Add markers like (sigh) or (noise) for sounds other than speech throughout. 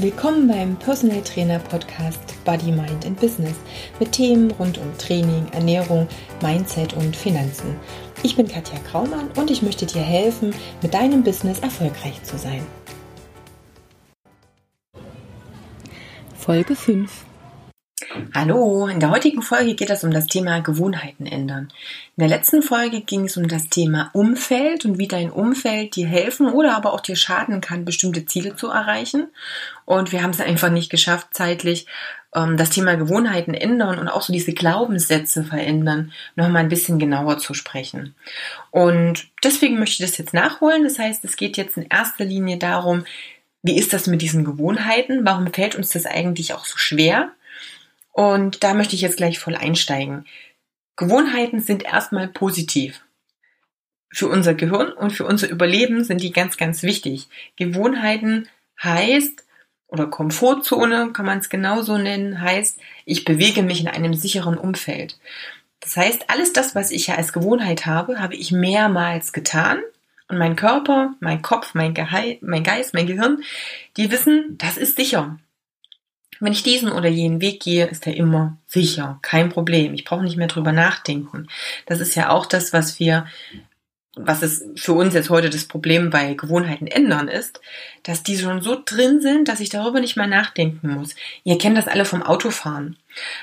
Willkommen beim Personal Trainer Podcast Body, Mind and Business mit Themen rund um Training, Ernährung, Mindset und Finanzen. Ich bin Katja Kraumann und ich möchte dir helfen, mit deinem Business erfolgreich zu sein. Folge 5 Hallo, in der heutigen Folge geht es um das Thema Gewohnheiten ändern. In der letzten Folge ging es um das Thema Umfeld und wie dein Umfeld dir helfen oder aber auch dir schaden kann, bestimmte Ziele zu erreichen. Und wir haben es einfach nicht geschafft, zeitlich ähm, das Thema Gewohnheiten ändern und auch so diese Glaubenssätze verändern, noch mal ein bisschen genauer zu sprechen. Und deswegen möchte ich das jetzt nachholen. Das heißt, es geht jetzt in erster Linie darum, wie ist das mit diesen Gewohnheiten? Warum fällt uns das eigentlich auch so schwer? Und da möchte ich jetzt gleich voll einsteigen. Gewohnheiten sind erstmal positiv. Für unser Gehirn und für unser Überleben sind die ganz, ganz wichtig. Gewohnheiten heißt, oder Komfortzone kann man es genauso nennen, heißt, ich bewege mich in einem sicheren Umfeld. Das heißt, alles das, was ich ja als Gewohnheit habe, habe ich mehrmals getan. Und mein Körper, mein Kopf, mein, Geist, mein Geist, mein Gehirn, die wissen, das ist sicher. Wenn ich diesen oder jenen Weg gehe, ist er immer sicher, kein Problem. Ich brauche nicht mehr drüber nachdenken. Das ist ja auch das, was wir, was es für uns jetzt heute das Problem bei Gewohnheiten ändern ist, dass die schon so drin sind, dass ich darüber nicht mehr nachdenken muss. Ihr kennt das alle vom Autofahren.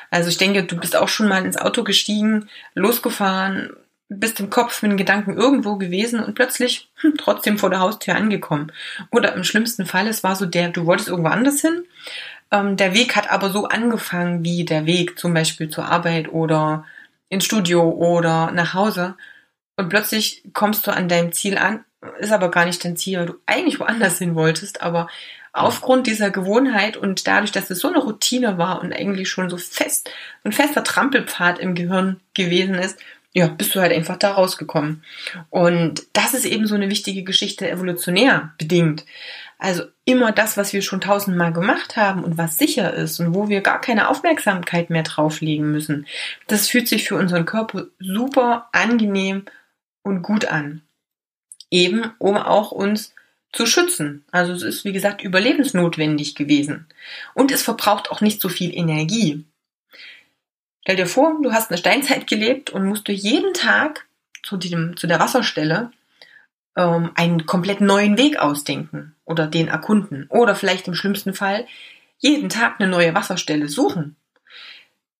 Also ich denke, du bist auch schon mal ins Auto gestiegen, losgefahren, bist im Kopf mit den Gedanken irgendwo gewesen und plötzlich hm, trotzdem vor der Haustür angekommen. Oder im schlimmsten Fall, es war so der, du wolltest irgendwo anders hin, ähm, der Weg hat aber so angefangen wie der Weg zum Beispiel zur Arbeit oder ins Studio oder nach Hause. Und plötzlich kommst du an deinem Ziel an, ist aber gar nicht dein Ziel, weil du eigentlich woanders hin wolltest, aber aufgrund dieser Gewohnheit und dadurch, dass es so eine Routine war und eigentlich schon so fest, ein fester Trampelpfad im Gehirn gewesen ist, ja, bist du halt einfach da rausgekommen. Und das ist eben so eine wichtige Geschichte evolutionär bedingt. Also immer das, was wir schon tausendmal gemacht haben und was sicher ist und wo wir gar keine Aufmerksamkeit mehr drauflegen müssen, das fühlt sich für unseren Körper super angenehm und gut an. Eben, um auch uns zu schützen. Also es ist, wie gesagt, überlebensnotwendig gewesen. Und es verbraucht auch nicht so viel Energie. Stell dir vor, du hast eine Steinzeit gelebt und musst du jeden Tag zu, dem, zu der Wasserstelle ähm, einen komplett neuen Weg ausdenken oder den erkunden oder vielleicht im schlimmsten Fall jeden Tag eine neue Wasserstelle suchen.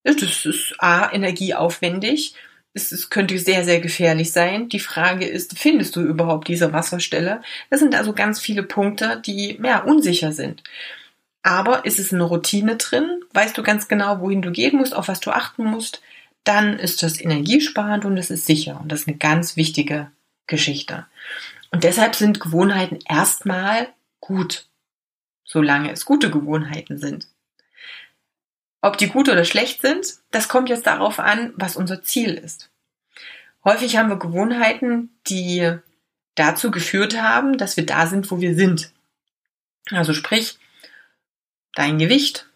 Das ist A, energieaufwendig. Es, könnte sehr, sehr gefährlich sein. Die Frage ist, findest du überhaupt diese Wasserstelle? Das sind also ganz viele Punkte, die ja, unsicher sind. Aber ist es eine Routine drin? Weißt du ganz genau, wohin du gehen musst, auf was du achten musst? Dann ist das energiesparend und es ist sicher. Und das ist eine ganz wichtige Geschichte. Und deshalb sind Gewohnheiten erstmal gut, solange es gute Gewohnheiten sind. Ob die gut oder schlecht sind, das kommt jetzt darauf an, was unser Ziel ist. Häufig haben wir Gewohnheiten, die dazu geführt haben, dass wir da sind, wo wir sind. Also sprich, dein Gewicht,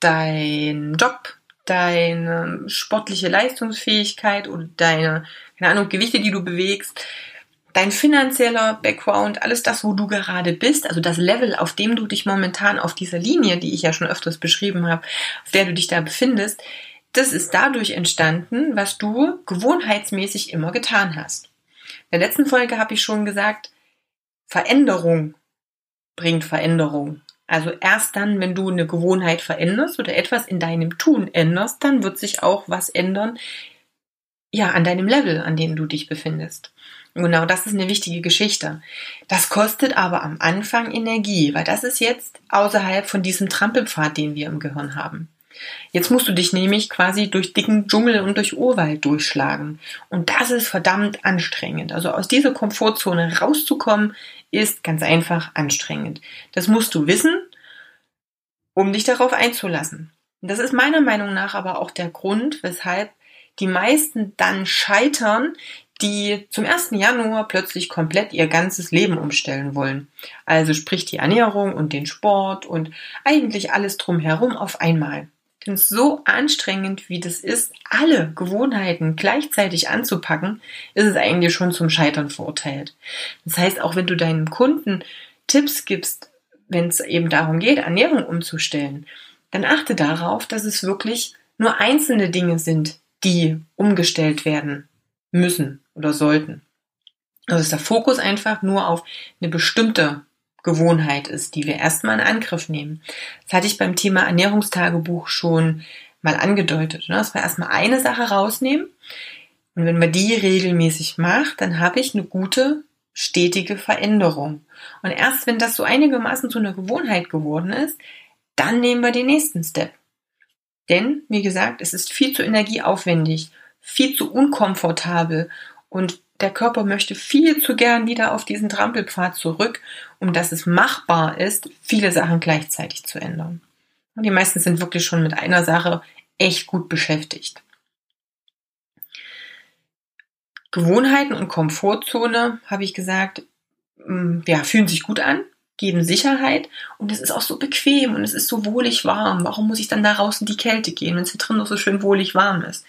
dein Job, deine sportliche Leistungsfähigkeit oder deine, keine Ahnung, Gewichte, die du bewegst, dein finanzieller Background, alles das, wo du gerade bist, also das Level, auf dem du dich momentan auf dieser Linie, die ich ja schon öfters beschrieben habe, auf der du dich da befindest, das ist dadurch entstanden, was du gewohnheitsmäßig immer getan hast. In der letzten Folge habe ich schon gesagt, Veränderung bringt Veränderung. Also erst dann, wenn du eine Gewohnheit veränderst oder etwas in deinem Tun änderst, dann wird sich auch was ändern, ja, an deinem Level, an dem du dich befindest. Genau das ist eine wichtige Geschichte. Das kostet aber am Anfang Energie, weil das ist jetzt außerhalb von diesem Trampelpfad, den wir im Gehirn haben. Jetzt musst du dich nämlich quasi durch dicken Dschungel und durch Urwald durchschlagen. Und das ist verdammt anstrengend. Also aus dieser Komfortzone rauszukommen, ist ganz einfach anstrengend. Das musst du wissen, um dich darauf einzulassen. Das ist meiner Meinung nach aber auch der Grund, weshalb die meisten dann scheitern, die zum 1. Januar plötzlich komplett ihr ganzes Leben umstellen wollen. Also sprich die Ernährung und den Sport und eigentlich alles drumherum auf einmal. Denn so anstrengend wie das ist, alle Gewohnheiten gleichzeitig anzupacken, ist es eigentlich schon zum Scheitern verurteilt. Das heißt, auch wenn du deinem Kunden Tipps gibst, wenn es eben darum geht, Ernährung umzustellen, dann achte darauf, dass es wirklich nur einzelne Dinge sind, die umgestellt werden müssen oder sollten. Also dass der Fokus einfach nur auf eine bestimmte Gewohnheit ist, die wir erstmal in Angriff nehmen. Das hatte ich beim Thema Ernährungstagebuch schon mal angedeutet. Ne? Dass wir erstmal eine Sache rausnehmen. Und wenn man die regelmäßig macht, dann habe ich eine gute, stetige Veränderung. Und erst wenn das so einigermaßen zu einer Gewohnheit geworden ist, dann nehmen wir den nächsten Step. Denn, wie gesagt, es ist viel zu energieaufwendig, viel zu unkomfortabel und der Körper möchte viel zu gern wieder auf diesen Trampelpfad zurück, um dass es machbar ist, viele Sachen gleichzeitig zu ändern. Und die meisten sind wirklich schon mit einer Sache echt gut beschäftigt. Gewohnheiten und Komfortzone, habe ich gesagt, mm, ja, fühlen sich gut an, geben Sicherheit und es ist auch so bequem und es ist so wohlig warm. Warum muss ich dann da raus in die Kälte gehen, wenn es hier drin noch so schön wohlig warm ist?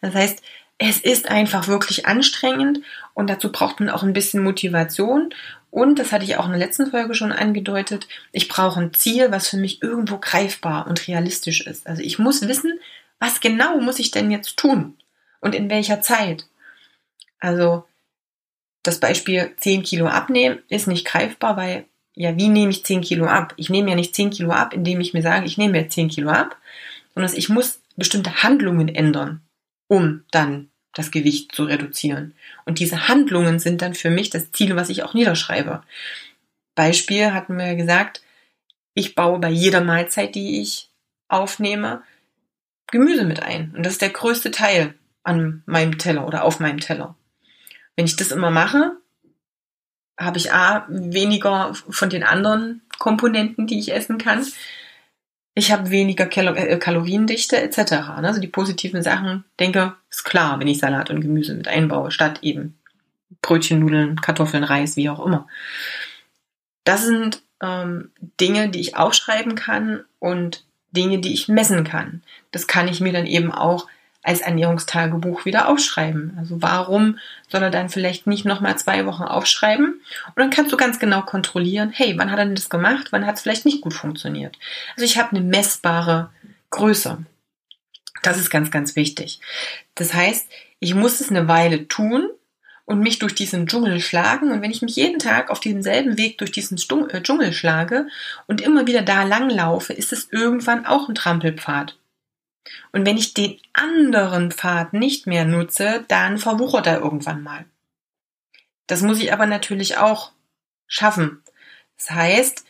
Das heißt, es ist einfach wirklich anstrengend und dazu braucht man auch ein bisschen Motivation. Und das hatte ich auch in der letzten Folge schon angedeutet. Ich brauche ein Ziel, was für mich irgendwo greifbar und realistisch ist. Also ich muss wissen, was genau muss ich denn jetzt tun und in welcher Zeit. Also das Beispiel 10 Kilo abnehmen ist nicht greifbar, weil ja, wie nehme ich 10 Kilo ab? Ich nehme ja nicht 10 Kilo ab, indem ich mir sage, ich nehme jetzt 10 Kilo ab, sondern ich muss bestimmte Handlungen ändern, um dann das Gewicht zu reduzieren. Und diese Handlungen sind dann für mich das Ziel, was ich auch niederschreibe. Beispiel hatten wir gesagt, ich baue bei jeder Mahlzeit, die ich aufnehme, Gemüse mit ein. Und das ist der größte Teil an meinem Teller oder auf meinem Teller. Wenn ich das immer mache, habe ich A, weniger von den anderen Komponenten, die ich essen kann ich habe weniger Kalo äh, Kaloriendichte etc. Ne? Also die positiven Sachen, denke, ist klar, wenn ich Salat und Gemüse mit einbaue, statt eben Brötchen, Nudeln, Kartoffeln, Reis, wie auch immer. Das sind ähm, Dinge, die ich aufschreiben kann und Dinge, die ich messen kann. Das kann ich mir dann eben auch als Ernährungstagebuch wieder aufschreiben. Also warum soll er dann vielleicht nicht nochmal zwei Wochen aufschreiben? Und dann kannst du ganz genau kontrollieren, hey, wann hat er denn das gemacht? Wann hat es vielleicht nicht gut funktioniert? Also ich habe eine messbare Größe. Das ist ganz, ganz wichtig. Das heißt, ich muss es eine Weile tun und mich durch diesen Dschungel schlagen. Und wenn ich mich jeden Tag auf demselben Weg durch diesen äh, Dschungel schlage und immer wieder da lang laufe, ist es irgendwann auch ein Trampelpfad. Und wenn ich den anderen Pfad nicht mehr nutze, dann verwuchert er irgendwann mal. Das muss ich aber natürlich auch schaffen. Das heißt,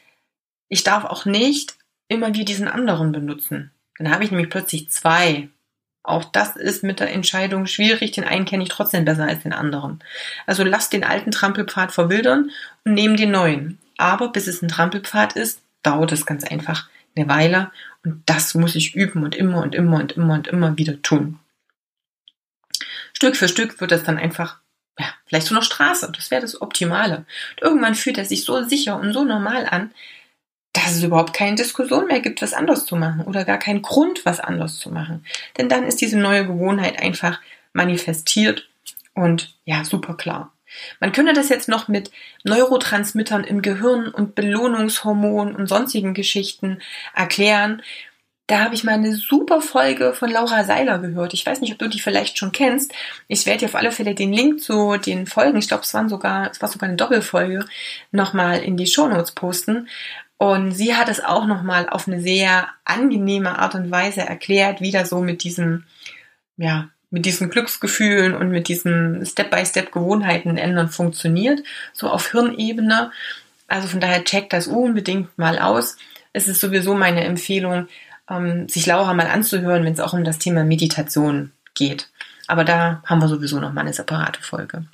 ich darf auch nicht immer wieder diesen anderen benutzen. Dann habe ich nämlich plötzlich zwei. Auch das ist mit der Entscheidung schwierig. Den einen kenne ich trotzdem besser als den anderen. Also lass den alten Trampelpfad verwildern und nehme den neuen. Aber bis es ein Trampelpfad ist, dauert es ganz einfach eine Weile und das muss ich üben und immer und immer und immer und immer wieder tun. Stück für Stück wird das dann einfach, ja, vielleicht so eine Straße. Das wäre das Optimale. Und irgendwann fühlt er sich so sicher und so normal an, dass es überhaupt keine Diskussion mehr gibt, was anders zu machen oder gar keinen Grund, was anders zu machen. Denn dann ist diese neue Gewohnheit einfach manifestiert und ja, super klar. Man könnte das jetzt noch mit Neurotransmittern im Gehirn und Belohnungshormonen und sonstigen Geschichten erklären. Da habe ich mal eine super Folge von Laura Seiler gehört. Ich weiß nicht, ob du die vielleicht schon kennst. Ich werde dir auf alle Fälle den Link zu den Folgen, ich glaube, es waren sogar, es war sogar eine Doppelfolge, nochmal in die Shownotes posten. Und sie hat es auch nochmal auf eine sehr angenehme Art und Weise erklärt, wie da so mit diesem, ja, mit diesen Glücksgefühlen und mit diesen Step-by-Step-Gewohnheiten ändern funktioniert, so auf Hirnebene. Also von daher checkt das unbedingt mal aus. Es ist sowieso meine Empfehlung, ähm, sich Laura mal anzuhören, wenn es auch um das Thema Meditation geht. Aber da haben wir sowieso noch mal eine separate Folge.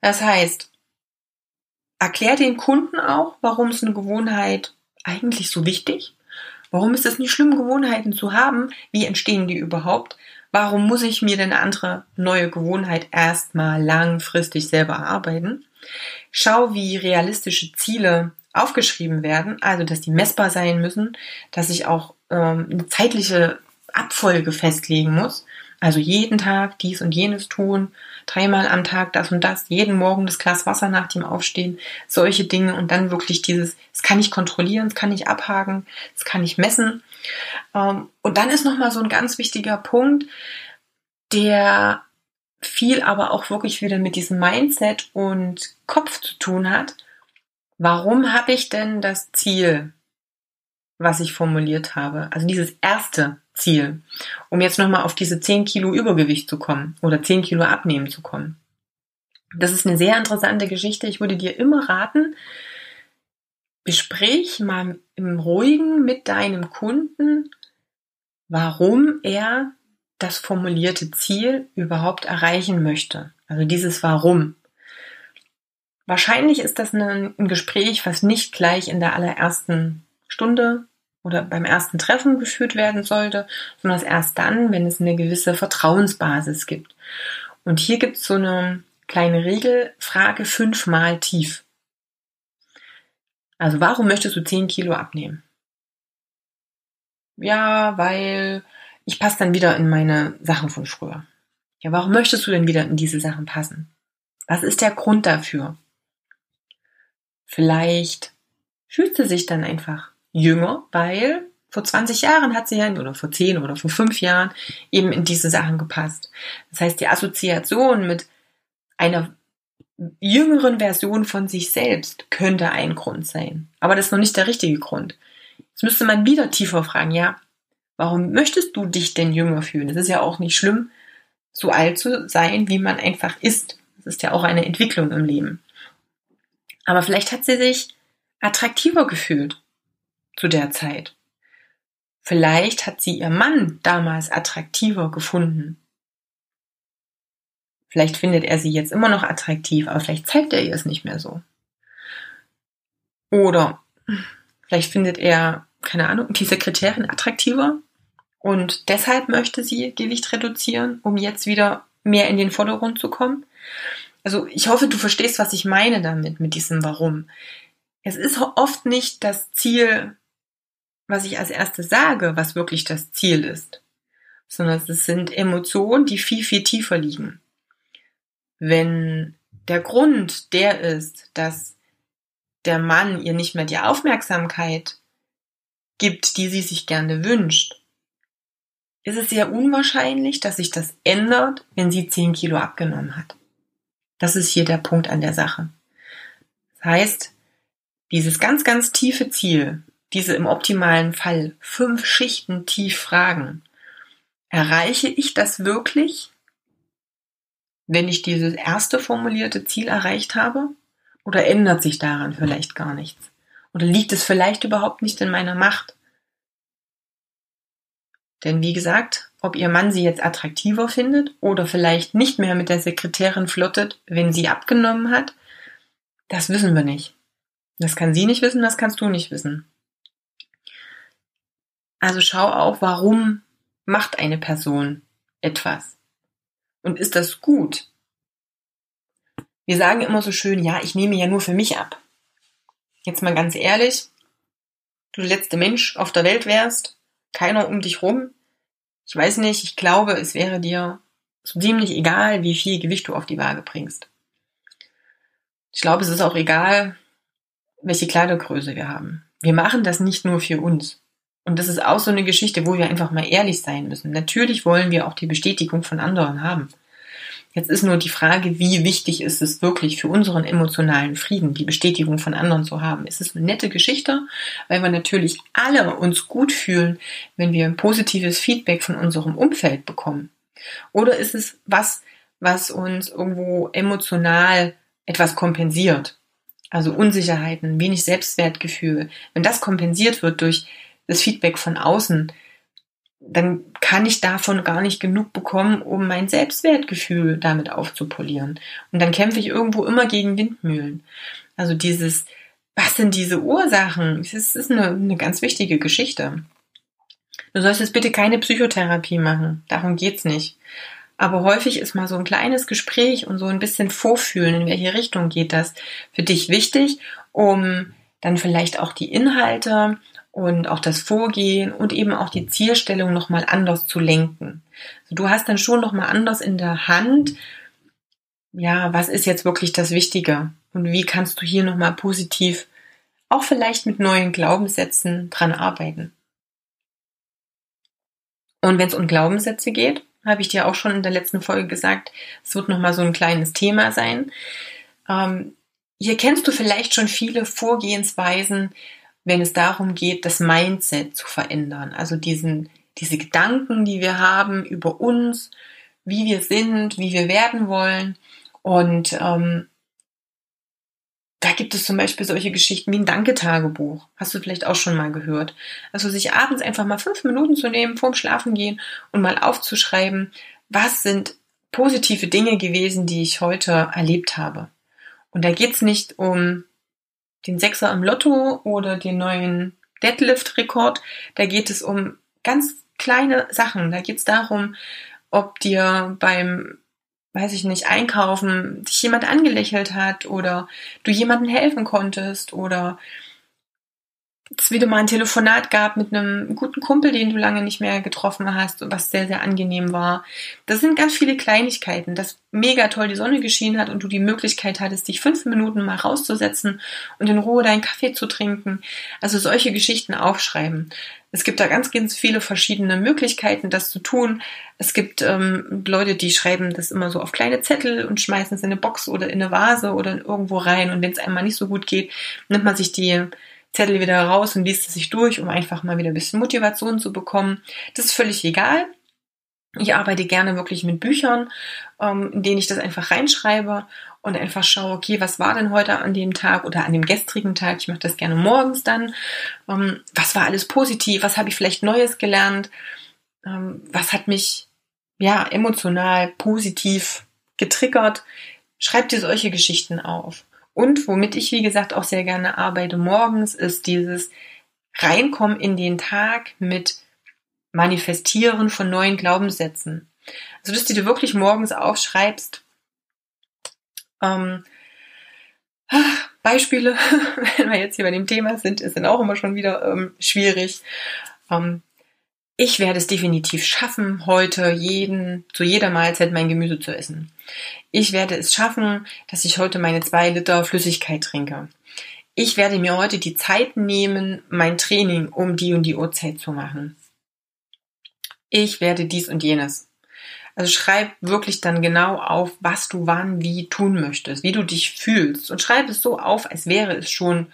Das heißt, erklär den Kunden auch, warum ist eine Gewohnheit eigentlich so wichtig? Warum ist es nicht schlimm, Gewohnheiten zu haben? Wie entstehen die überhaupt? Warum muss ich mir denn eine andere neue Gewohnheit erstmal langfristig selber erarbeiten? Schau, wie realistische Ziele aufgeschrieben werden, also dass die messbar sein müssen, dass ich auch ähm, eine zeitliche Abfolge festlegen muss. Also jeden Tag dies und jenes tun, dreimal am Tag das und das, jeden Morgen das Glas Wasser nach dem Aufstehen, solche Dinge und dann wirklich dieses, es kann ich kontrollieren, das kann ich abhaken, das kann ich messen. Ähm, und dann ist nochmal so ein ganz wichtiger Punkt, der viel aber auch wirklich wieder mit diesem Mindset und Kopf zu tun hat. Warum habe ich denn das Ziel, was ich formuliert habe? Also dieses erste Ziel, um jetzt nochmal auf diese 10 Kilo Übergewicht zu kommen oder 10 Kilo abnehmen zu kommen. Das ist eine sehr interessante Geschichte. Ich würde dir immer raten, besprich mal im Ruhigen mit deinem Kunden, warum er das formulierte Ziel überhaupt erreichen möchte. Also dieses Warum. Wahrscheinlich ist das ein, Gespräch, was nicht gleich in der allerersten Stunde oder beim ersten Treffen geführt werden sollte, sondern erst dann, wenn es eine gewisse Vertrauensbasis gibt. Und hier gibt es so eine kleine Regel, frage fünfmal tief. Also warum möchtest du 10 Kilo abnehmen? Ja, weil ich passe dann wieder in meine Sachen von früher. Ja, warum möchtest du denn wieder in diese Sachen passen? Was ist der Grund dafür? Vielleicht fühlt sie sich dann einfach jünger, weil vor 20 Jahren hat sie ja, oder vor 10 oder vor 5 Jahren eben in diese Sachen gepasst. Das heißt, die Assoziation mit einer jüngeren Version von sich selbst könnte ein Grund sein. Aber das ist noch nicht der richtige Grund. Jetzt müsste man wieder tiefer fragen, ja, Warum möchtest du dich denn jünger fühlen? Es ist ja auch nicht schlimm, so alt zu sein, wie man einfach ist. Das ist ja auch eine Entwicklung im Leben. Aber vielleicht hat sie sich attraktiver gefühlt zu der Zeit. Vielleicht hat sie ihr Mann damals attraktiver gefunden. Vielleicht findet er sie jetzt immer noch attraktiv, aber vielleicht zeigt er ihr es nicht mehr so. Oder vielleicht findet er, keine Ahnung, die Sekretärin attraktiver und deshalb möchte sie Gewicht reduzieren, um jetzt wieder mehr in den Vordergrund zu kommen. Also ich hoffe, du verstehst, was ich meine damit, mit diesem Warum. Es ist oft nicht das Ziel, was ich als erstes sage, was wirklich das Ziel ist, sondern es sind Emotionen, die viel, viel tiefer liegen. Wenn der Grund der ist, dass der Mann ihr nicht mehr die Aufmerksamkeit gibt, die sie sich gerne wünscht, ist es sehr unwahrscheinlich, dass sich das ändert, wenn sie 10 Kilo abgenommen hat. Das ist hier der Punkt an der Sache. Das heißt, dieses ganz, ganz tiefe Ziel, diese im optimalen Fall fünf Schichten tief fragen, erreiche ich das wirklich, wenn ich dieses erste formulierte Ziel erreicht habe? Oder ändert sich daran vielleicht gar nichts? Oder liegt es vielleicht überhaupt nicht in meiner Macht? Denn wie gesagt, ob ihr Mann sie jetzt attraktiver findet oder vielleicht nicht mehr mit der Sekretärin flirtet, wenn sie abgenommen hat, das wissen wir nicht. Das kann sie nicht wissen, das kannst du nicht wissen. Also schau auch, warum macht eine Person etwas? Und ist das gut? Wir sagen immer so schön, ja, ich nehme ja nur für mich ab. Jetzt mal ganz ehrlich, du der letzte Mensch auf der Welt wärst, keiner um dich rum. Ich weiß nicht, ich glaube, es wäre dir so ziemlich egal, wie viel Gewicht du auf die Waage bringst. Ich glaube, es ist auch egal, welche Kleidergröße wir haben. Wir machen das nicht nur für uns. Und das ist auch so eine Geschichte, wo wir einfach mal ehrlich sein müssen. Natürlich wollen wir auch die Bestätigung von anderen haben. Jetzt ist nur die Frage, wie wichtig ist es wirklich für unseren emotionalen Frieden, die Bestätigung von anderen zu haben. Ist es eine nette Geschichte, weil wir natürlich alle uns gut fühlen, wenn wir ein positives Feedback von unserem Umfeld bekommen? Oder ist es was, was uns irgendwo emotional etwas kompensiert? Also Unsicherheiten, wenig Selbstwertgefühl. Wenn das kompensiert wird durch das Feedback von außen, dann kann ich davon gar nicht genug bekommen, um mein Selbstwertgefühl damit aufzupolieren. Und dann kämpfe ich irgendwo immer gegen Windmühlen. Also dieses, was sind diese Ursachen? Das ist eine, eine ganz wichtige Geschichte. Du sollst jetzt bitte keine Psychotherapie machen. Darum geht's nicht. Aber häufig ist mal so ein kleines Gespräch und so ein bisschen vorfühlen, in welche Richtung geht das für dich wichtig, um dann vielleicht auch die Inhalte und auch das Vorgehen und eben auch die Zielstellung nochmal anders zu lenken. Also du hast dann schon nochmal anders in der Hand, ja, was ist jetzt wirklich das Wichtige und wie kannst du hier nochmal positiv auch vielleicht mit neuen Glaubenssätzen dran arbeiten. Und wenn es um Glaubenssätze geht, habe ich dir auch schon in der letzten Folge gesagt, es wird nochmal so ein kleines Thema sein. Ähm, hier kennst du vielleicht schon viele Vorgehensweisen, wenn es darum geht, das Mindset zu verändern. Also diesen, diese Gedanken, die wir haben über uns, wie wir sind, wie wir werden wollen. Und ähm, da gibt es zum Beispiel solche Geschichten wie ein Danke-Tagebuch. Hast du vielleicht auch schon mal gehört. Also sich abends einfach mal fünf Minuten zu nehmen, vorm Schlafengehen und mal aufzuschreiben, was sind positive Dinge gewesen, die ich heute erlebt habe. Und da geht's nicht um den Sechser im Lotto oder den neuen Deadlift-Rekord. Da geht es um ganz kleine Sachen. Da geht's darum, ob dir beim weiß ich nicht, einkaufen, dich jemand angelächelt hat oder du jemandem helfen konntest oder es wieder mal ein Telefonat gab mit einem guten Kumpel, den du lange nicht mehr getroffen hast, was sehr, sehr angenehm war. Das sind ganz viele Kleinigkeiten, dass mega toll die Sonne geschienen hat und du die Möglichkeit hattest, dich fünf Minuten mal rauszusetzen und in Ruhe deinen Kaffee zu trinken. Also solche Geschichten aufschreiben. Es gibt da ganz, ganz viele verschiedene Möglichkeiten, das zu tun. Es gibt ähm, Leute, die schreiben das immer so auf kleine Zettel und schmeißen es in eine Box oder in eine Vase oder irgendwo rein. Und wenn es einmal nicht so gut geht, nimmt man sich die Zettel wieder raus und liest es sich durch, um einfach mal wieder ein bisschen Motivation zu bekommen. Das ist völlig egal. Ich arbeite gerne wirklich mit Büchern, ähm, in denen ich das einfach reinschreibe und einfach schaue, okay, was war denn heute an dem Tag oder an dem gestrigen Tag? Ich mache das gerne morgens dann. Ähm, was war alles positiv? Was habe ich vielleicht Neues gelernt? Ähm, was hat mich ja emotional positiv getriggert? Schreib dir solche Geschichten auf. Und womit ich, wie gesagt, auch sehr gerne arbeite morgens, ist dieses Reinkommen in den Tag mit Manifestieren von neuen Glaubenssätzen. Also, dass du dir wirklich morgens aufschreibst, ähm, Beispiele, (laughs) wenn wir jetzt hier bei dem Thema sind, sind auch immer schon wieder ähm, schwierig. Ähm, ich werde es definitiv schaffen, heute jeden, zu jeder Mahlzeit mein Gemüse zu essen. Ich werde es schaffen, dass ich heute meine zwei Liter Flüssigkeit trinke. Ich werde mir heute die Zeit nehmen, mein Training um die und die Uhrzeit zu machen. Ich werde dies und jenes. Also schreib wirklich dann genau auf, was du wann wie tun möchtest, wie du dich fühlst und schreib es so auf, als wäre es schon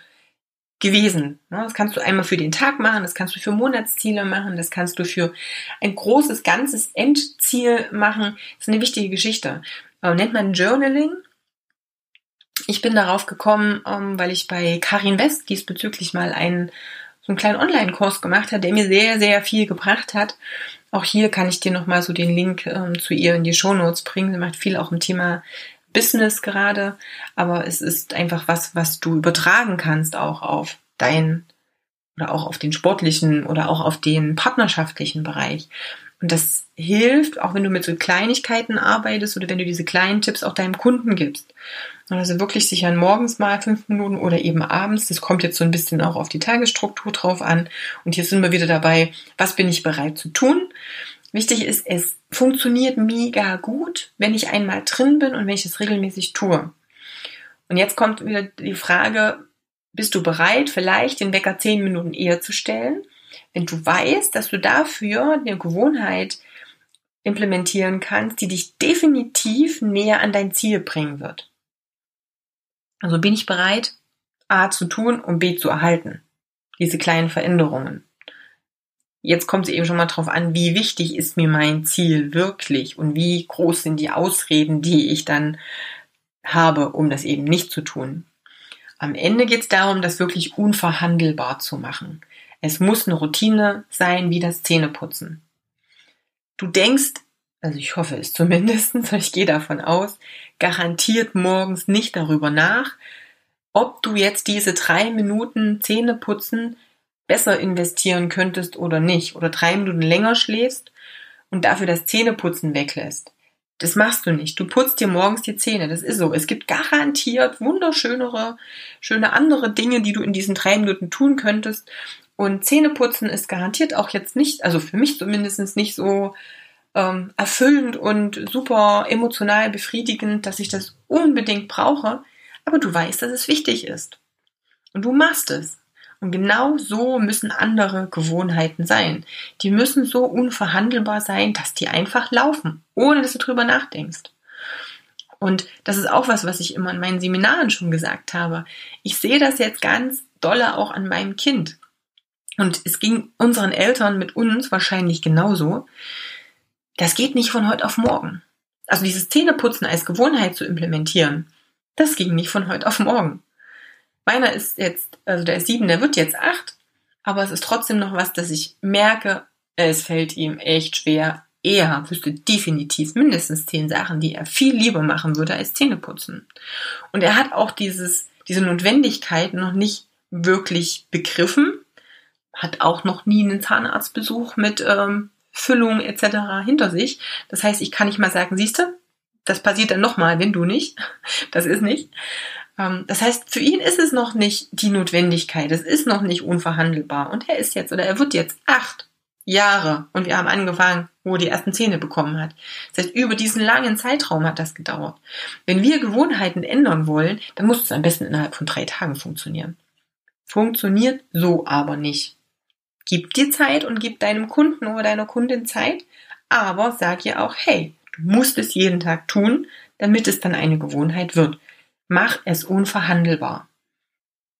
gewesen. Ne? Das kannst du einmal für den Tag machen, das kannst du für Monatsziele machen, das kannst du für ein großes, ganzes Endziel machen. Das ist eine wichtige Geschichte. Ähm, nennt man Journaling. Ich bin darauf gekommen, ähm, weil ich bei Karin West diesbezüglich mal einen so einen kleinen Online-Kurs gemacht hat, der mir sehr, sehr viel gebracht hat. Auch hier kann ich dir nochmal so den Link ähm, zu ihr in die Show Notes bringen. Sie macht viel auch im Thema Business gerade, aber es ist einfach was, was du übertragen kannst auch auf dein oder auch auf den sportlichen oder auch auf den partnerschaftlichen Bereich. Und das hilft, auch wenn du mit so Kleinigkeiten arbeitest oder wenn du diese kleinen Tipps auch deinem Kunden gibst. Also wirklich sich an morgens mal fünf Minuten oder eben abends. Das kommt jetzt so ein bisschen auch auf die Tagesstruktur drauf an. Und hier sind wir wieder dabei, was bin ich bereit zu tun? Wichtig ist, es funktioniert mega gut, wenn ich einmal drin bin und wenn ich es regelmäßig tue. Und jetzt kommt wieder die Frage, bist du bereit, vielleicht den Wecker zehn Minuten eher zu stellen? Wenn du weißt, dass du dafür eine Gewohnheit implementieren kannst, die dich definitiv näher an dein Ziel bringen wird. Also bin ich bereit, A zu tun und B zu erhalten. Diese kleinen Veränderungen. Jetzt kommt es eben schon mal drauf an, wie wichtig ist mir mein Ziel wirklich und wie groß sind die Ausreden, die ich dann habe, um das eben nicht zu tun. Am Ende geht es darum, das wirklich unverhandelbar zu machen. Es muss eine Routine sein, wie das Zähneputzen. Du denkst, also ich hoffe es zumindest, (laughs) ich gehe davon aus, garantiert morgens nicht darüber nach, ob du jetzt diese drei Minuten Zähneputzen besser investieren könntest oder nicht, oder drei Minuten länger schläfst und dafür das Zähneputzen weglässt. Das machst du nicht. Du putzt dir morgens die Zähne. Das ist so. Es gibt garantiert wunderschönere, schöne andere Dinge, die du in diesen drei Minuten tun könntest. Und Zähneputzen ist garantiert auch jetzt nicht, also für mich zumindest nicht so ähm, erfüllend und super emotional befriedigend, dass ich das unbedingt brauche. Aber du weißt, dass es wichtig ist. Und du machst es. Und genau so müssen andere Gewohnheiten sein. Die müssen so unverhandelbar sein, dass die einfach laufen, ohne dass du drüber nachdenkst. Und das ist auch was, was ich immer in meinen Seminaren schon gesagt habe. Ich sehe das jetzt ganz dolle auch an meinem Kind. Und es ging unseren Eltern mit uns wahrscheinlich genauso. Das geht nicht von heute auf morgen. Also dieses Zähneputzen als Gewohnheit zu implementieren, das ging nicht von heute auf morgen. Meiner ist jetzt, also der ist sieben, der wird jetzt acht, aber es ist trotzdem noch was, dass ich merke, es fällt ihm echt schwer. Er wüsste definitiv mindestens zehn Sachen, die er viel lieber machen würde als Zähneputzen. Und er hat auch dieses, diese Notwendigkeit noch nicht wirklich begriffen, hat auch noch nie einen Zahnarztbesuch mit ähm, Füllung etc. hinter sich. Das heißt, ich kann nicht mal sagen, siehst du, das passiert dann nochmal, wenn du nicht. Das ist nicht. Ähm, das heißt, für ihn ist es noch nicht die Notwendigkeit, es ist noch nicht unverhandelbar. Und er ist jetzt oder er wird jetzt acht Jahre und wir haben angefangen, wo er die ersten Zähne bekommen hat. Das heißt, über diesen langen Zeitraum hat das gedauert. Wenn wir Gewohnheiten ändern wollen, dann muss es am besten innerhalb von drei Tagen funktionieren. Funktioniert so aber nicht. Gib dir Zeit und gib deinem Kunden oder deiner Kundin Zeit, aber sag ihr auch, hey, du musst es jeden Tag tun, damit es dann eine Gewohnheit wird. Mach es unverhandelbar.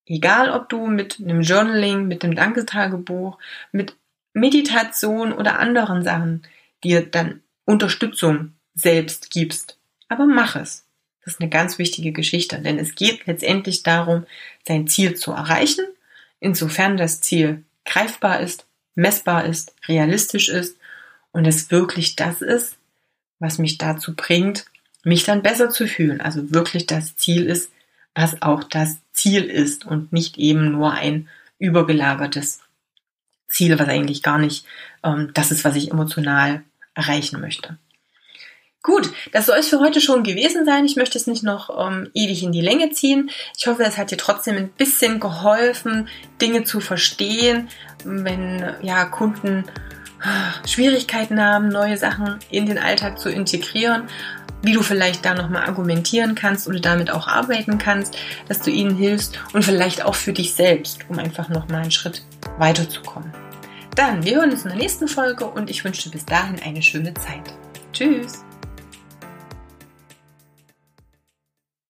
Egal, ob du mit einem Journaling, mit dem Dankestagebuch, mit Meditation oder anderen Sachen dir dann Unterstützung selbst gibst. Aber mach es. Das ist eine ganz wichtige Geschichte, denn es geht letztendlich darum, sein Ziel zu erreichen, insofern das Ziel greifbar ist, messbar ist, realistisch ist und es wirklich das ist, was mich dazu bringt, mich dann besser zu fühlen. Also wirklich das Ziel ist, was auch das Ziel ist und nicht eben nur ein übergelagertes Ziel, was eigentlich gar nicht ähm, das ist, was ich emotional erreichen möchte. Gut, das soll es für heute schon gewesen sein. Ich möchte es nicht noch ähm, ewig in die Länge ziehen. Ich hoffe, es hat dir trotzdem ein bisschen geholfen, Dinge zu verstehen, wenn ja Kunden Schwierigkeiten haben, neue Sachen in den Alltag zu integrieren wie du vielleicht da nochmal argumentieren kannst oder damit auch arbeiten kannst, dass du ihnen hilfst und vielleicht auch für dich selbst, um einfach nochmal einen Schritt weiterzukommen. Dann, wir hören uns in der nächsten Folge und ich wünsche dir bis dahin eine schöne Zeit. Tschüss!